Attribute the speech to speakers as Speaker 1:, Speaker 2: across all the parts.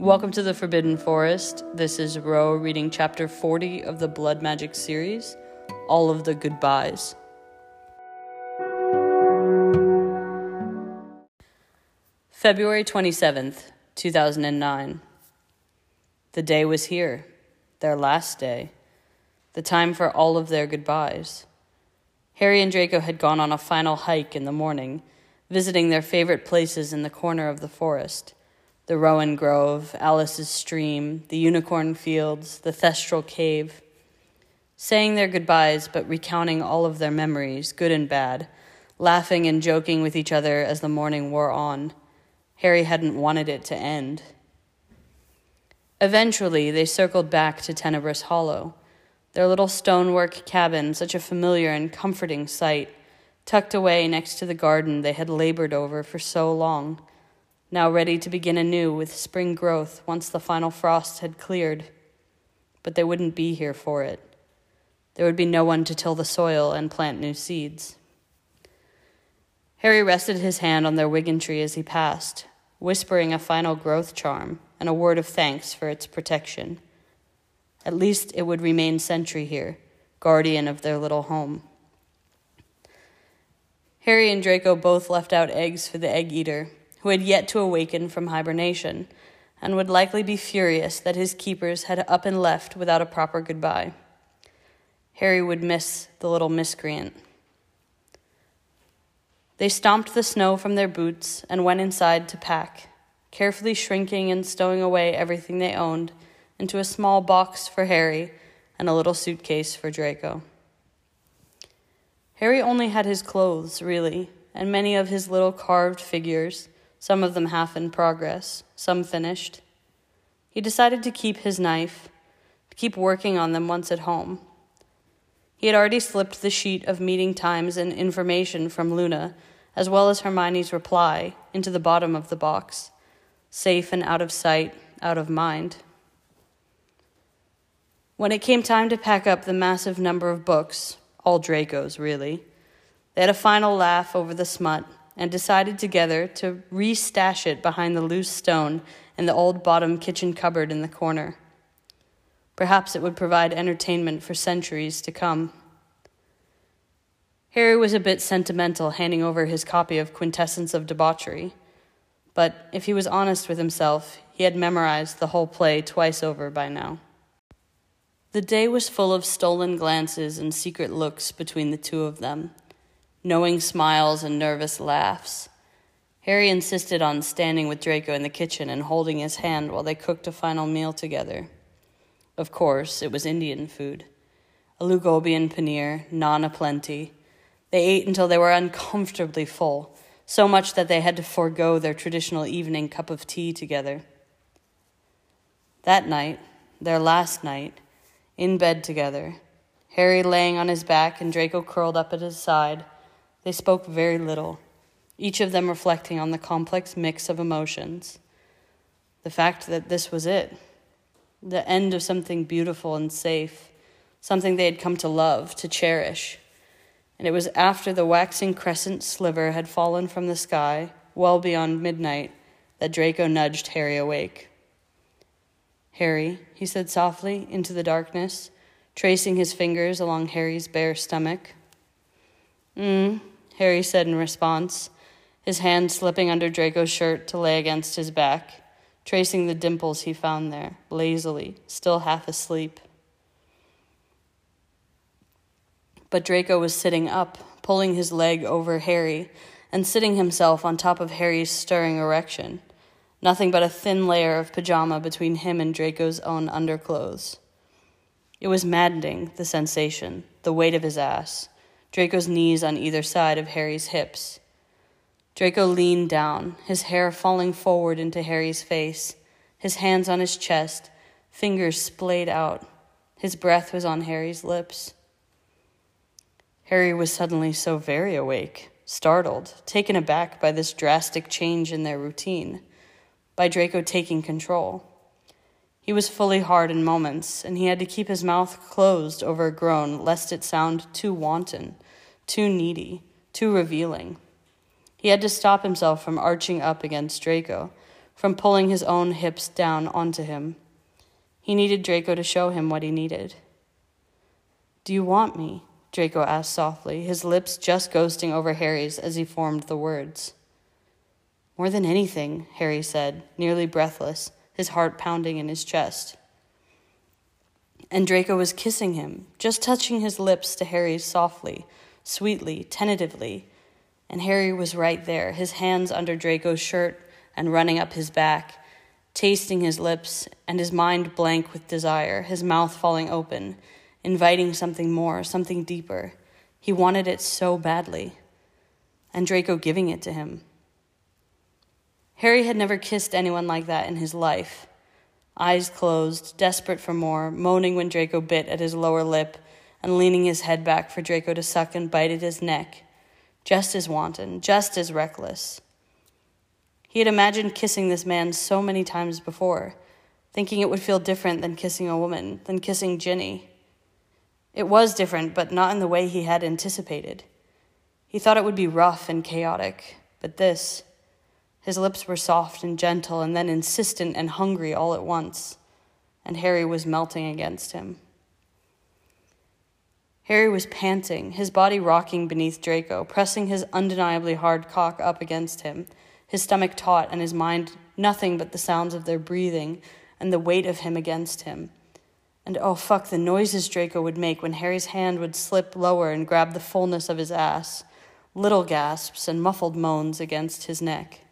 Speaker 1: Welcome to the Forbidden Forest. This is Rho reading chapter 40 of the Blood Magic series, All of the Goodbyes. February 27th, 2009. The day was here, their last day, the time for all of their goodbyes. Harry and Draco had gone on a final hike in the morning, visiting their favorite places in the corner of the forest the Rowan Grove, Alice's Stream, the Unicorn Fields, the Thestral Cave. Saying their goodbyes, but recounting all of their memories, good and bad, laughing and joking with each other as the morning wore on. Harry hadn't wanted it to end. Eventually, they circled back to Tenebrous Hollow, their little stonework cabin, such a familiar and comforting sight, tucked away next to the garden they had labored over for so long now ready to begin anew with spring growth once the final frost had cleared. But they wouldn't be here for it. There would be no one to till the soil and plant new seeds. Harry rested his hand on their tree as he passed, whispering a final growth charm and a word of thanks for its protection. At least it would remain sentry here, guardian of their little home. Harry and Draco both left out eggs for the egg eater who had yet to awaken from hibernation, and would likely be furious that his keepers had up and left without a proper goodbye. Harry would miss the little miscreant. They stomped the snow from their boots and went inside to pack, carefully shrinking and stowing away everything they owned into a small box for Harry and a little suitcase for Draco. Harry only had his clothes, really, and many of his little carved figures some of them half in progress, some finished. He decided to keep his knife, to keep working on them once at home. He had already slipped the sheet of meeting times and information from Luna, as well as Hermione's reply, into the bottom of the box, safe and out of sight, out of mind. When it came time to pack up the massive number of books, all Draco's really, they had a final laugh over the smut and decided together to restash it behind the loose stone in the old bottom kitchen cupboard in the corner. Perhaps it would provide entertainment for centuries to come. Harry was a bit sentimental handing over his copy of Quintessence of Debauchery, but if he was honest with himself, he had memorized the whole play twice over by now. The day was full of stolen glances and secret looks between the two of them knowing smiles and nervous laughs. Harry insisted on standing with Draco in the kitchen and holding his hand while they cooked a final meal together. Of course, it was Indian food. Aloo gobi and paneer, naan aplenty. They ate until they were uncomfortably full, so much that they had to forego their traditional evening cup of tea together. That night, their last night, in bed together, Harry laying on his back and Draco curled up at his side, they spoke very little, each of them reflecting on the complex mix of emotions. The fact that this was it, the end of something beautiful and safe, something they had come to love, to cherish. And it was after the waxing crescent sliver had fallen from the sky, well beyond midnight, that Draco nudged Harry awake. Harry, he said softly into the darkness, tracing his fingers along Harry's bare stomach. Mm, Harry said in response, his hand slipping under Draco's shirt to lay against his back, tracing the dimples he found there, lazily, still half asleep. But Draco was sitting up, pulling his leg over Harry, and sitting himself on top of Harry's stirring erection, nothing but a thin layer of pajama between him and Draco's own underclothes. It was maddening, the sensation, the weight of his ass Draco's knees on either side of Harry's hips. Draco leaned down, his hair falling forward into Harry's face, his hands on his chest, fingers splayed out. His breath was on Harry's lips. Harry was suddenly so very awake, startled, taken aback by this drastic change in their routine, by Draco taking control. He was fully hard in moments, and he had to keep his mouth closed over a groan lest it sound too wanton, too needy, too revealing. He had to stop himself from arching up against Draco, from pulling his own hips down onto him. He needed Draco to show him what he needed. Do you want me? Draco asked softly, his lips just ghosting over Harry's as he formed the words. More than anything, Harry said, nearly breathless, his heart pounding in his chest. And Draco was kissing him, just touching his lips to Harry's softly, sweetly, tentatively. And Harry was right there, his hands under Draco's shirt and running up his back, tasting his lips and his mind blank with desire, his mouth falling open, inviting something more, something deeper. He wanted it so badly. And Draco giving it to him. Harry had never kissed anyone like that in his life. Eyes closed, desperate for more, moaning when Draco bit at his lower lip and leaning his head back for Draco to suck and bite at his neck. Just as wanton, just as reckless. He had imagined kissing this man so many times before, thinking it would feel different than kissing a woman, than kissing Ginny. It was different, but not in the way he had anticipated. He thought it would be rough and chaotic, but this. His lips were soft and gentle, and then insistent and hungry all at once, and Harry was melting against him. Harry was panting, his body rocking beneath Draco, pressing his undeniably hard cock up against him his stomach taut and his mind nothing but the sounds of their breathing and the weight of him against him. And oh fuck, the noises Draco would make when Harry's hand would slip lower and grab the fullness of his ass, little gasps and muffled moans against his neck.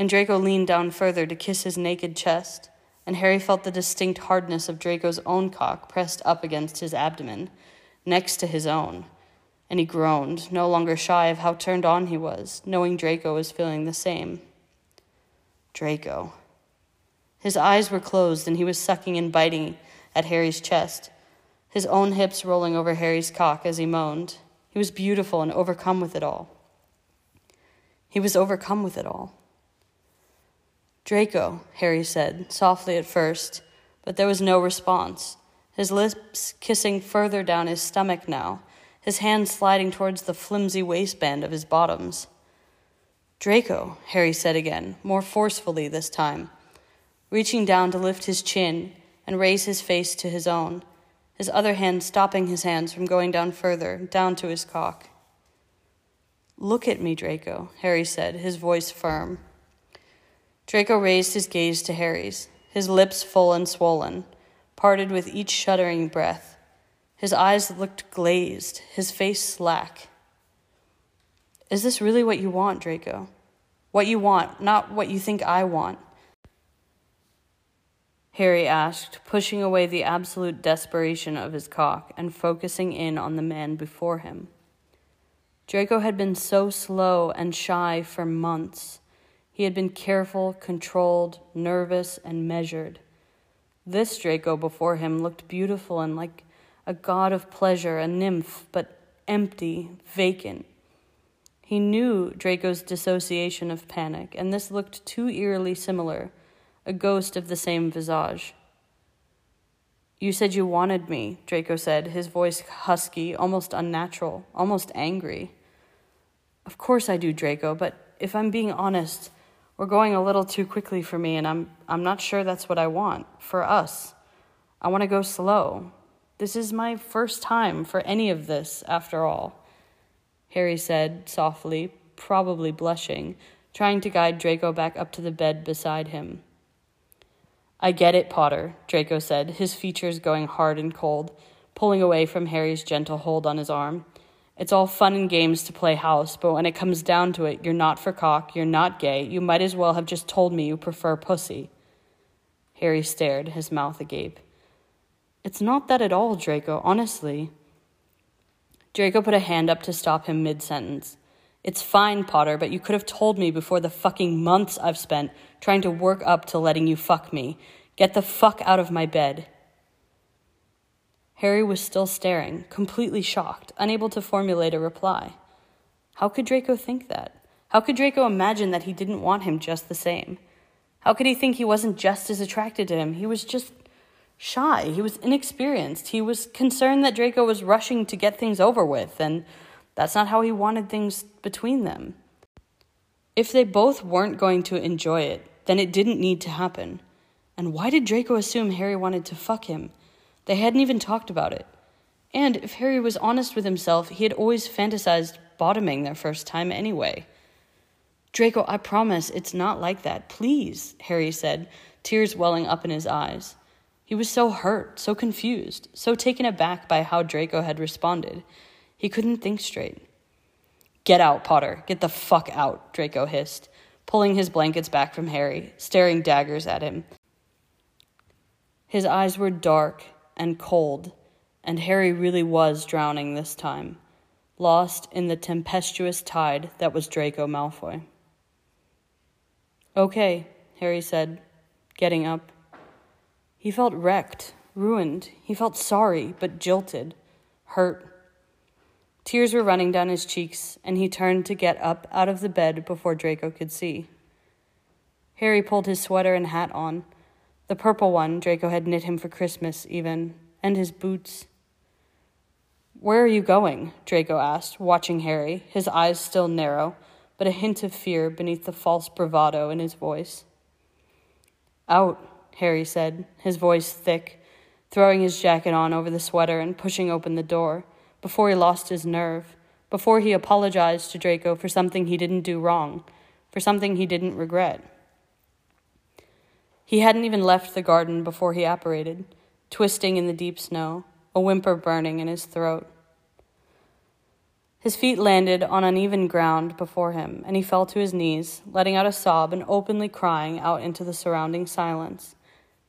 Speaker 1: And Draco leaned down further to kiss his naked chest, and Harry felt the distinct hardness of Draco's own cock pressed up against his abdomen, next to his own and he groaned, no longer shy of how turned on he was, knowing Draco was feeling the same. Draco. His eyes were closed, and he was sucking and biting at Harry's chest, his own hips rolling over Harry's cock as he moaned. He was beautiful and overcome with it all. He was overcome with it all. Draco, Harry said, softly at first, but there was no response, his lips kissing further down his stomach now his hand sliding towards the flimsy waistband of his bottoms. Draco, Harry said again, more forcefully this time, reaching down to lift his chin and raise his face to his own, his other hand stopping his hands from going down further, down to his cock. Look at me, Draco, Harry said, his voice firm. Draco raised his gaze to Harry's, his lips full and swollen, parted with each shuddering breath. His eyes looked glazed, his face slack. Is this really what you want, Draco? What you want, not what you think I want? Harry asked, pushing away the absolute desperation of his cock and focusing in on the man before him. Draco had been so slow and shy for months. He had been careful, controlled, nervous, and measured. This Draco before him looked beautiful and like a god of pleasure, a nymph, but empty, vacant. He knew Draco's dissociation of panic, and this looked too eerily similar, a ghost of the same visage. You said you wanted me, Draco said, his voice husky, almost unnatural, almost angry. Of course I do, Draco, but if I'm being honest, we're going a little too quickly for me, and I'm, I'm not sure that's what I want for us. I want to go slow. This is my first time for any of this, after all. Harry said softly, probably blushing, trying to guide Draco back up to the bed beside him. I get it, Potter, Draco said, his features going hard and cold, pulling away from Harry's gentle hold on his arm. It's all fun and games to play house, but when it comes down to it, you're not for cock, you're not gay, you might as well have just told me you prefer pussy. Harry stared, his mouth agape. It's not that at all, Draco, honestly. Draco put a hand up to stop him mid sentence. It's fine, Potter, but you could have told me before the fucking months I've spent trying to work up to letting you fuck me. Get the fuck out of my bed. Harry was still staring, completely shocked, unable to formulate a reply. How could Draco think that? How could Draco imagine that he didn't want him just the same? How could he think he wasn't just as attracted to him? He was just shy. He was inexperienced. He was concerned that Draco was rushing to get things over with, and that's not how he wanted things between them. If they both weren't going to enjoy it, then it didn't need to happen. And why did Draco assume Harry wanted to fuck him? They hadn't even talked about it. And if Harry was honest with himself, he had always fantasized bottoming their first time anyway. Draco, I promise it's not like that. Please, Harry said, tears welling up in his eyes. He was so hurt, so confused, so taken aback by how Draco had responded. He couldn't think straight. Get out, Potter. Get the fuck out, Draco hissed, pulling his blankets back from Harry, staring daggers at him. His eyes were dark and cold, and Harry really was drowning this time, lost in the tempestuous tide that was Draco Malfoy. Okay, Harry said, getting up. He felt wrecked, ruined. He felt sorry, but jilted, hurt. Tears were running down his cheeks, and he turned to get up out of the bed before Draco could see. Harry pulled his sweater and hat on, the purple one Draco had knit him for Christmas, even, and his boots. Where are you going? Draco asked, watching Harry, his eyes still narrow, but a hint of fear beneath the false bravado in his voice. Out, Harry said, his voice thick, throwing his jacket on over the sweater and pushing open the door, before he lost his nerve, before he apologized to Draco for something he didn't do wrong, for something he didn't regret. He hadn't even left the garden before he apparated, twisting in the deep snow, a whimper burning in his throat. His feet landed on uneven ground before him, and he fell to his knees, letting out a sob and openly crying out into the surrounding silence,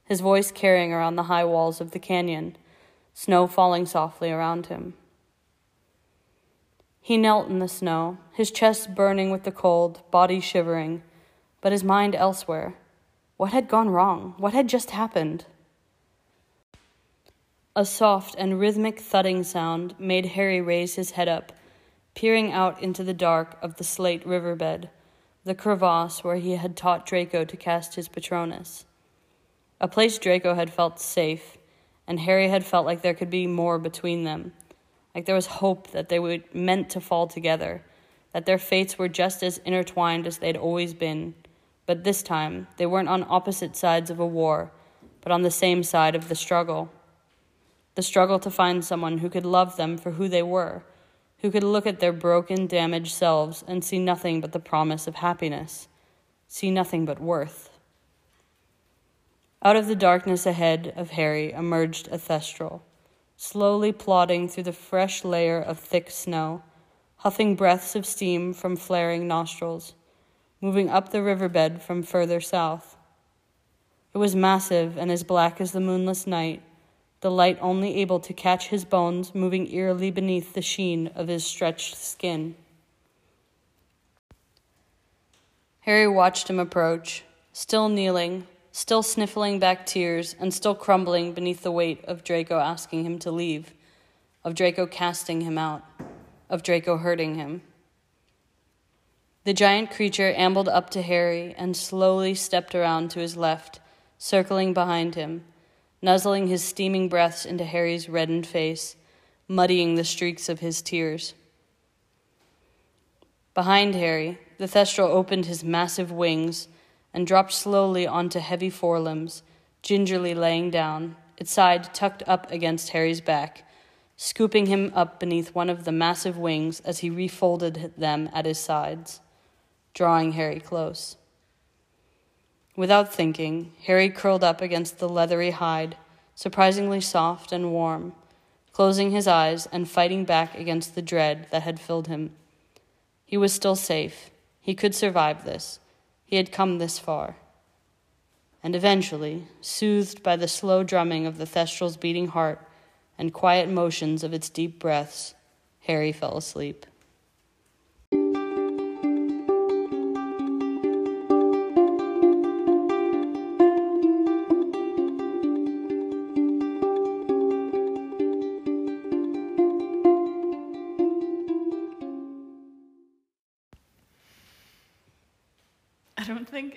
Speaker 1: his voice carrying around the high walls of the canyon, snow falling softly around him. He knelt in the snow, his chest burning with the cold, body shivering, but his mind elsewhere. What had gone wrong? What had just happened? A soft and rhythmic thudding sound made Harry raise his head up peering out into the dark of the slate riverbed, the crevasse where he had taught Draco to cast his Patronus. A place Draco had felt safe, and Harry had felt like there could be more between them, like there was hope that they were meant to fall together, that their fates were just as intertwined as they'd always been. But this time, they weren't on opposite sides of a war, but on the same side of the struggle. The struggle to find someone who could love them for who they were who could look at their broken, damaged selves and see nothing but the promise of happiness, see nothing but worth. Out of the darkness ahead of Harry emerged a thestral, slowly plodding through the fresh layer of thick snow, huffing breaths of steam from flaring nostrils, moving up the riverbed from further south. It was massive and as black as the moonless night, the light only able to catch his bones moving eerily beneath the sheen of his stretched skin. Harry watched him approach, still kneeling, still sniffling back tears, and still crumbling beneath the weight of Draco asking him to leave, of Draco casting him out, of Draco hurting him. The giant creature ambled up to Harry and slowly stepped around to his left, circling behind him nuzzling his steaming breaths into Harry's reddened face, muddying the streaks of his tears. Behind Harry, the Thestral opened his massive wings and dropped slowly onto heavy forelimbs, gingerly laying down, its side tucked up against Harry's back, scooping him up beneath one of the massive wings as he refolded them at his sides, drawing Harry close. Without thinking, Harry curled up against the leathery hide, surprisingly soft and warm, closing his eyes and fighting back against the dread that had filled him. He was still safe. He could survive this. He had come this far. And eventually, soothed by the slow drumming of the Thestral's beating heart and quiet motions of its deep breaths, Harry fell asleep.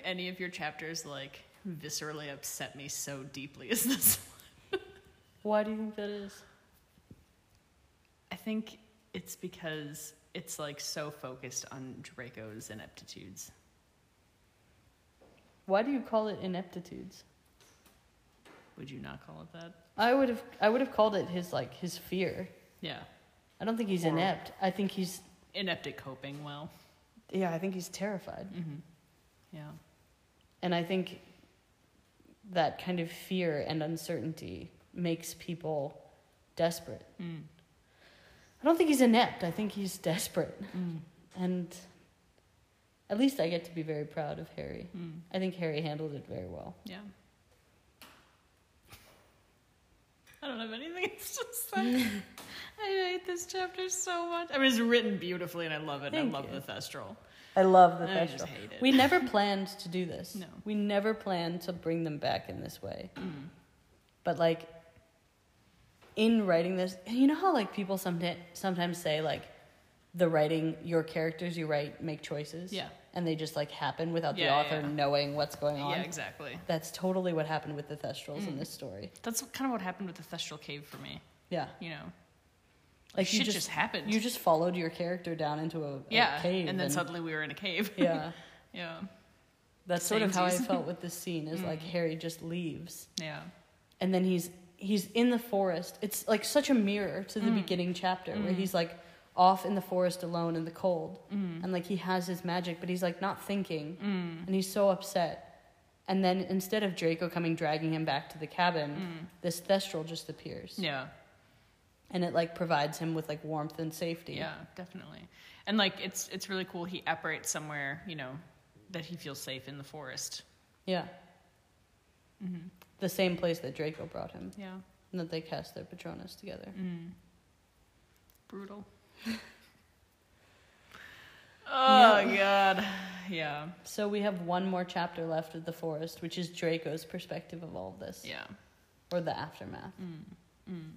Speaker 2: Any of your chapters like viscerally upset me so deeply as this
Speaker 1: one. Why do you think that is?
Speaker 2: I think it's because it's like so focused on Draco's ineptitudes.
Speaker 1: Why do you call it ineptitudes?
Speaker 2: Would you not call it that?
Speaker 1: I would have I would have called it his like his fear.
Speaker 2: Yeah.
Speaker 1: I don't think he's
Speaker 2: Or-
Speaker 1: inept. I think he's
Speaker 2: Inept at coping well.
Speaker 1: yeah, I think he's terrified.
Speaker 2: Mm-hmm. Yeah.
Speaker 1: And I think that kind of fear and uncertainty makes people desperate.
Speaker 2: Mm.
Speaker 1: I don't think he's inept. I think he's desperate.
Speaker 2: Mm.
Speaker 1: And at least I get to be very proud of Harry.
Speaker 2: Mm.
Speaker 1: I think Harry handled it very well.
Speaker 2: Yeah. I don't have anything else to say. I hate this chapter so much. I mean, it's written beautifully, and I love it. and
Speaker 1: Thank
Speaker 2: I love
Speaker 1: you.
Speaker 2: the Thestral.
Speaker 1: I love the
Speaker 2: I just
Speaker 1: Thestral.
Speaker 2: hate it.
Speaker 1: We never planned to do this.
Speaker 2: No.
Speaker 1: We never planned to bring them back in this way.
Speaker 2: Mm.
Speaker 1: But like in writing this, and you know how like people sometimes sometimes say like the writing your characters you write make choices.
Speaker 2: Yeah.
Speaker 1: And they just like happen without the author
Speaker 2: yeah.
Speaker 1: knowing what's going on.
Speaker 2: Yeah, exactly.
Speaker 1: That's totally what happened with the Thestrals in
Speaker 2: Mm.
Speaker 1: this story.
Speaker 2: That's kind of what happened with the Thestral Cave for me.
Speaker 1: Yeah.
Speaker 2: You know,
Speaker 1: Like
Speaker 2: shit
Speaker 1: you
Speaker 2: just,
Speaker 1: just,
Speaker 2: happened.
Speaker 1: you just followed your character down into a, a
Speaker 2: yeah,
Speaker 1: cave.
Speaker 2: and then suddenly we were in a cave.
Speaker 1: Yeah.
Speaker 2: yeah,
Speaker 1: That's sort of how I felt with this scene is like
Speaker 2: Mm.
Speaker 1: Harry just leaves.
Speaker 2: yeah,
Speaker 1: and then he's he's in the forest. It's like such a mirror to the
Speaker 2: Mm.
Speaker 1: beginning chapter where
Speaker 2: Mm.
Speaker 1: he's like off in the forest alone in the cold
Speaker 2: mm.
Speaker 1: and like he has his magic but he's like not thinking
Speaker 2: Mm.
Speaker 1: and he's so upset. And then instead of Draco coming dragging him back to the cabin,
Speaker 2: Mm.
Speaker 1: this Thestral just appears.
Speaker 2: yeah,
Speaker 1: And it like provides him with like warmth and safety.
Speaker 2: yeah, definitely. And like, it's it's really cool. He apparates somewhere, you know, that he feels safe in the forest.
Speaker 1: Yeah.
Speaker 2: Mm-hmm.
Speaker 1: The same place that Draco brought him.
Speaker 2: Yeah.
Speaker 1: And that they cast their Patronus together.
Speaker 2: Mm. Brutal. oh god. Yeah.
Speaker 1: So we have one more chapter left of the forest, which is Draco's perspective of all of this.
Speaker 2: Yeah.
Speaker 1: Or the aftermath.
Speaker 2: Mm. Mm.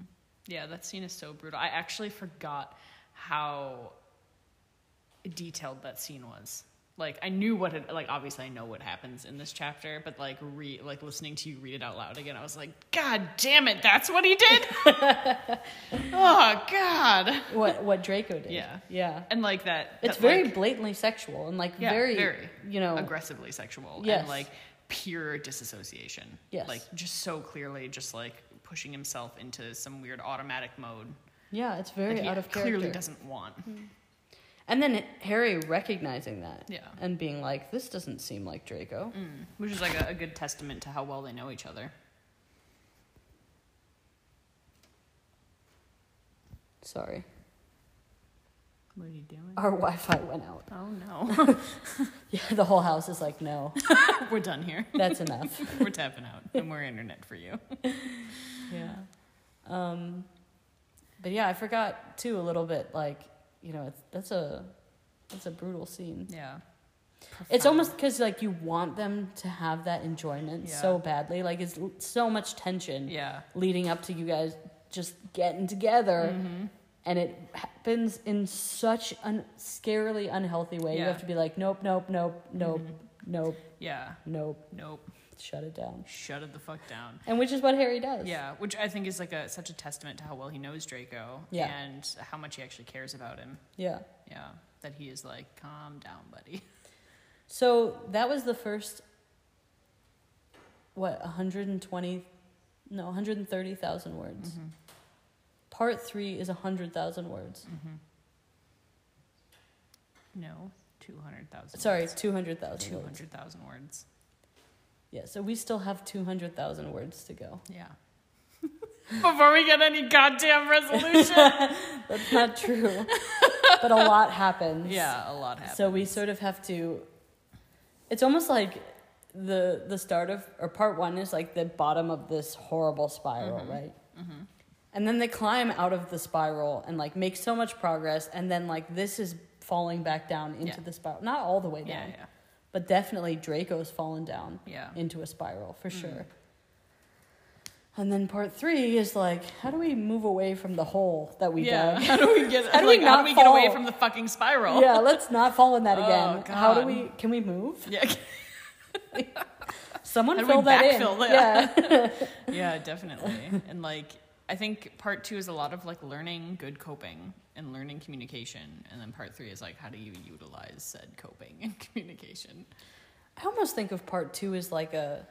Speaker 2: Yeah, that scene is so brutal. I actually forgot how detailed that scene was. Like I knew what had like obviously I know what happens in this chapter, but like re like listening to you read it out loud again, I was like, God damn it, that's what he did. oh God.
Speaker 1: What what Draco did.
Speaker 2: Yeah.
Speaker 1: Yeah.
Speaker 2: And like that.
Speaker 1: It's
Speaker 2: that,
Speaker 1: very
Speaker 2: like,
Speaker 1: blatantly sexual and like
Speaker 2: Yeah,
Speaker 1: very,
Speaker 2: very.
Speaker 1: you know
Speaker 2: aggressively sexual
Speaker 1: Yes.
Speaker 2: and like pure disassociation.
Speaker 1: Yes.
Speaker 2: Like just so clearly just like pushing himself into some weird automatic mode
Speaker 1: Yeah, it's very
Speaker 2: that he
Speaker 1: out of character.
Speaker 2: clearly doesn't want.
Speaker 1: And then Harry recognizing that.
Speaker 2: Yeah.
Speaker 1: And being like, This doesn't seem like Draco.
Speaker 2: Mm. Which is like a, a good testament to how well they know each other.
Speaker 1: Sorry.
Speaker 2: What are you doing?
Speaker 1: Our Wi Fi went out.
Speaker 2: Oh no.
Speaker 1: Yeah, the whole house is like, no,
Speaker 2: we're done here.
Speaker 1: that's enough.
Speaker 2: we're tapping out. And we're internet for you.
Speaker 1: Yeah. Um, but yeah, I forgot too a little bit. Like, you know, it's, that's a that's a brutal scene.
Speaker 2: Yeah.
Speaker 1: It's almost because like you want them to have that enjoyment so badly. Like it's so much tension
Speaker 2: Yeah.
Speaker 1: leading up to you guys just getting together,
Speaker 2: Mm-hmm.
Speaker 1: And it happens in such a scarily unhealthy way. You have to be like, nope, nope, nope, nope,
Speaker 2: Mhm.
Speaker 1: nope,
Speaker 2: Yeah.
Speaker 1: nope,
Speaker 2: Nope.
Speaker 1: shut it down.
Speaker 2: Shut it the fuck down.
Speaker 1: And which is what Harry does.
Speaker 2: Yeah, which I think is like a such a testament to how well he knows Draco
Speaker 1: Yeah.
Speaker 2: and how much he actually cares about him.
Speaker 1: yeah.
Speaker 2: Yeah, that he is like, calm down, buddy.
Speaker 1: So that was the first, what, 120, no, 130,000 words.
Speaker 2: Mm-hmm.
Speaker 1: Part three is 100,000 words.
Speaker 2: Mm-hmm. No, two hundred thousand.
Speaker 1: Sorry, 200,000.
Speaker 2: 200,000
Speaker 1: words.
Speaker 2: words.
Speaker 1: Yeah, so we still have 200,000 words to go.
Speaker 2: Yeah. Before we get any goddamn resolution.
Speaker 1: That's not true. but a lot happens.
Speaker 2: yeah, a lot happens.
Speaker 1: So we sort of have to. It's almost like the the start of or part one is like the bottom of this horrible spiral,
Speaker 2: Mhm.
Speaker 1: right?
Speaker 2: Mhm.
Speaker 1: And then they climb out of the spiral and like make so much progress, and then like this is falling back down into
Speaker 2: Yeah.
Speaker 1: the spiral. Not all the way down,
Speaker 2: yeah,
Speaker 1: but definitely Draco's fallen down
Speaker 2: yeah.
Speaker 1: into a spiral for
Speaker 2: Mm.
Speaker 1: sure. And then part three is like, how do we move away from the hole that we
Speaker 2: yeah.
Speaker 1: dug?
Speaker 2: How do we get?
Speaker 1: How do
Speaker 2: like,
Speaker 1: we
Speaker 2: how do we get away from the fucking spiral?
Speaker 1: yeah, let's not fall in that
Speaker 2: Oh,
Speaker 1: again. How do we? Can we move?
Speaker 2: Yeah.
Speaker 1: Someone
Speaker 2: How
Speaker 1: fill that in.
Speaker 2: that?
Speaker 1: Yeah.
Speaker 2: yeah, definitely. and like, I think part two is a lot of like learning good coping and learning communication, and then part three is like, how do you utilize said coping and communication?
Speaker 1: I almost think of part two as like a,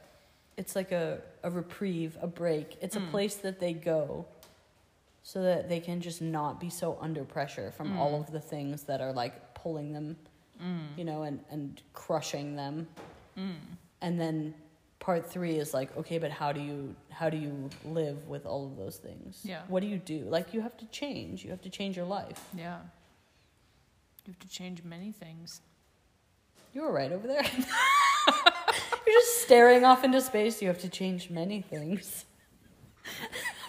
Speaker 1: it's like a, a reprieve, a break. It's a
Speaker 2: Mm.
Speaker 1: place that they go so that they can just not be so under pressure from all
Speaker 2: Mm.
Speaker 1: of the things that are like pulling them,
Speaker 2: Mm.
Speaker 1: you know, and, and crushing them.
Speaker 2: Mm.
Speaker 1: And then part three is like, okay, but how do you how do you live with all of those things?
Speaker 2: Yeah.
Speaker 1: What do you do? Like you have to change. You have to change your life.
Speaker 2: Yeah. You have to change many things.
Speaker 1: You were right over there. You're just staring off into space. You have to change many things.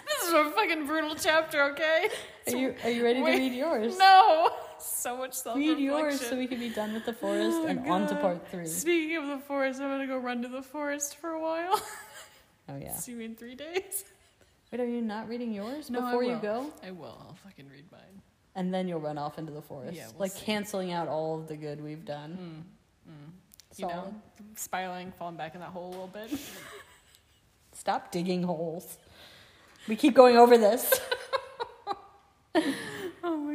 Speaker 2: This is a fucking brutal chapter, okay?
Speaker 1: Are you are you ready to read yours?
Speaker 2: No. So much self
Speaker 1: Read yours so we can be done with the forest
Speaker 2: Oh,
Speaker 1: and on to part three.
Speaker 2: Speaking of the forest, I'm gonna go run to the forest for a while.
Speaker 1: Oh yeah.
Speaker 2: See you in three days.
Speaker 1: Wait, are you not reading yours
Speaker 2: No,
Speaker 1: before you go?
Speaker 2: I will. I'll fucking read mine.
Speaker 1: And then you'll run off into the forest.
Speaker 2: Yeah, we'll
Speaker 1: like
Speaker 2: see.
Speaker 1: canceling out all of the good we've done.
Speaker 2: Mm. Mm. You know, spiraling, falling back in that hole a little bit.
Speaker 1: Stop digging holes. We keep going over this.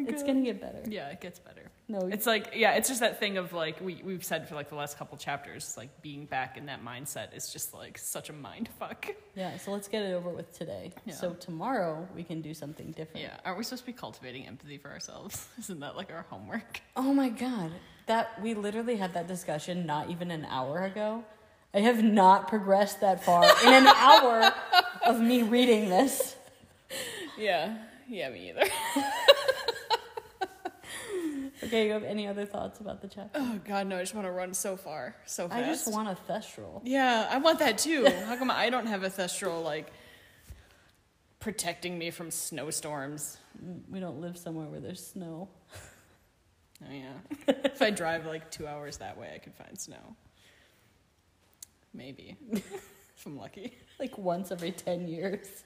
Speaker 2: god.
Speaker 1: It's gonna get better.
Speaker 2: Yeah, it gets better.
Speaker 1: No,
Speaker 2: It's like yeah, it's just that thing of like we we've said for like the last couple chapters, like being back in that mindset is just like such a mind fuck.
Speaker 1: yeah. So let's get it over with today.
Speaker 2: Yeah.
Speaker 1: So tomorrow we can do something different.
Speaker 2: Yeah, aren't we supposed to be cultivating empathy for ourselves? Isn't that like our homework?
Speaker 1: Oh my god, that we literally had that discussion not even an hour ago. I have not progressed that far in an hour of me reading this.
Speaker 2: Yeah, yeah, me either.
Speaker 1: Okay, you have any other thoughts about the chapter?
Speaker 2: Oh god, no! I just want to run so far, so fast.
Speaker 1: I just want a thestral.
Speaker 2: Yeah, I want that too. How come I don't have a thestral like protecting me from snowstorms?
Speaker 1: We don't live somewhere where there's snow.
Speaker 2: Oh yeah. if I drive like two hours that way, I could find snow. Maybe. if I'm lucky.
Speaker 1: Like once every 10 years.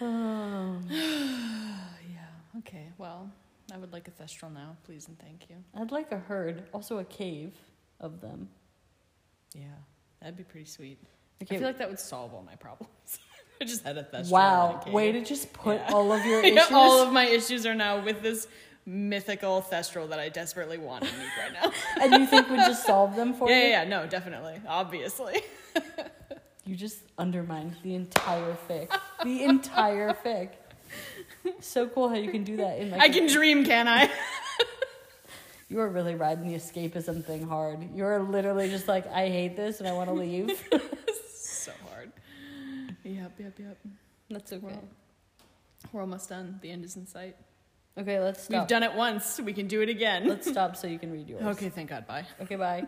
Speaker 1: oh,
Speaker 2: yeah. Okay. Well, I would like a thestral now, please and thank you.
Speaker 1: I'd like a herd, also a cave of them.
Speaker 2: Yeah, that'd be pretty sweet.
Speaker 1: Okay,
Speaker 2: I feel like that would solve all my problems. I just had a thestral.
Speaker 1: wow,
Speaker 2: a
Speaker 1: way to just put
Speaker 2: Yeah.
Speaker 1: all of your issues.
Speaker 2: all of my issues are now with this mythical thestral that I desperately want and need right now.
Speaker 1: and you think would just solve them for
Speaker 2: yeah,
Speaker 1: you?
Speaker 2: yeah, yeah, no, definitely, obviously.
Speaker 1: You just undermined the entire fic. The entire fic. So cool how you can do that in like
Speaker 2: I can dream, can I?
Speaker 1: you are really riding the escapism thing hard. You're literally just like, I hate this and I want to leave.
Speaker 2: so hard. Yep, yep, yep.
Speaker 1: That's okay.
Speaker 2: Well, We're almost done. The end is in sight.
Speaker 1: Okay, let's
Speaker 2: We've done it once. We can do it again.
Speaker 1: Let's stop so you can read yours.
Speaker 2: Okay, thank God. Bye.
Speaker 1: Okay, bye.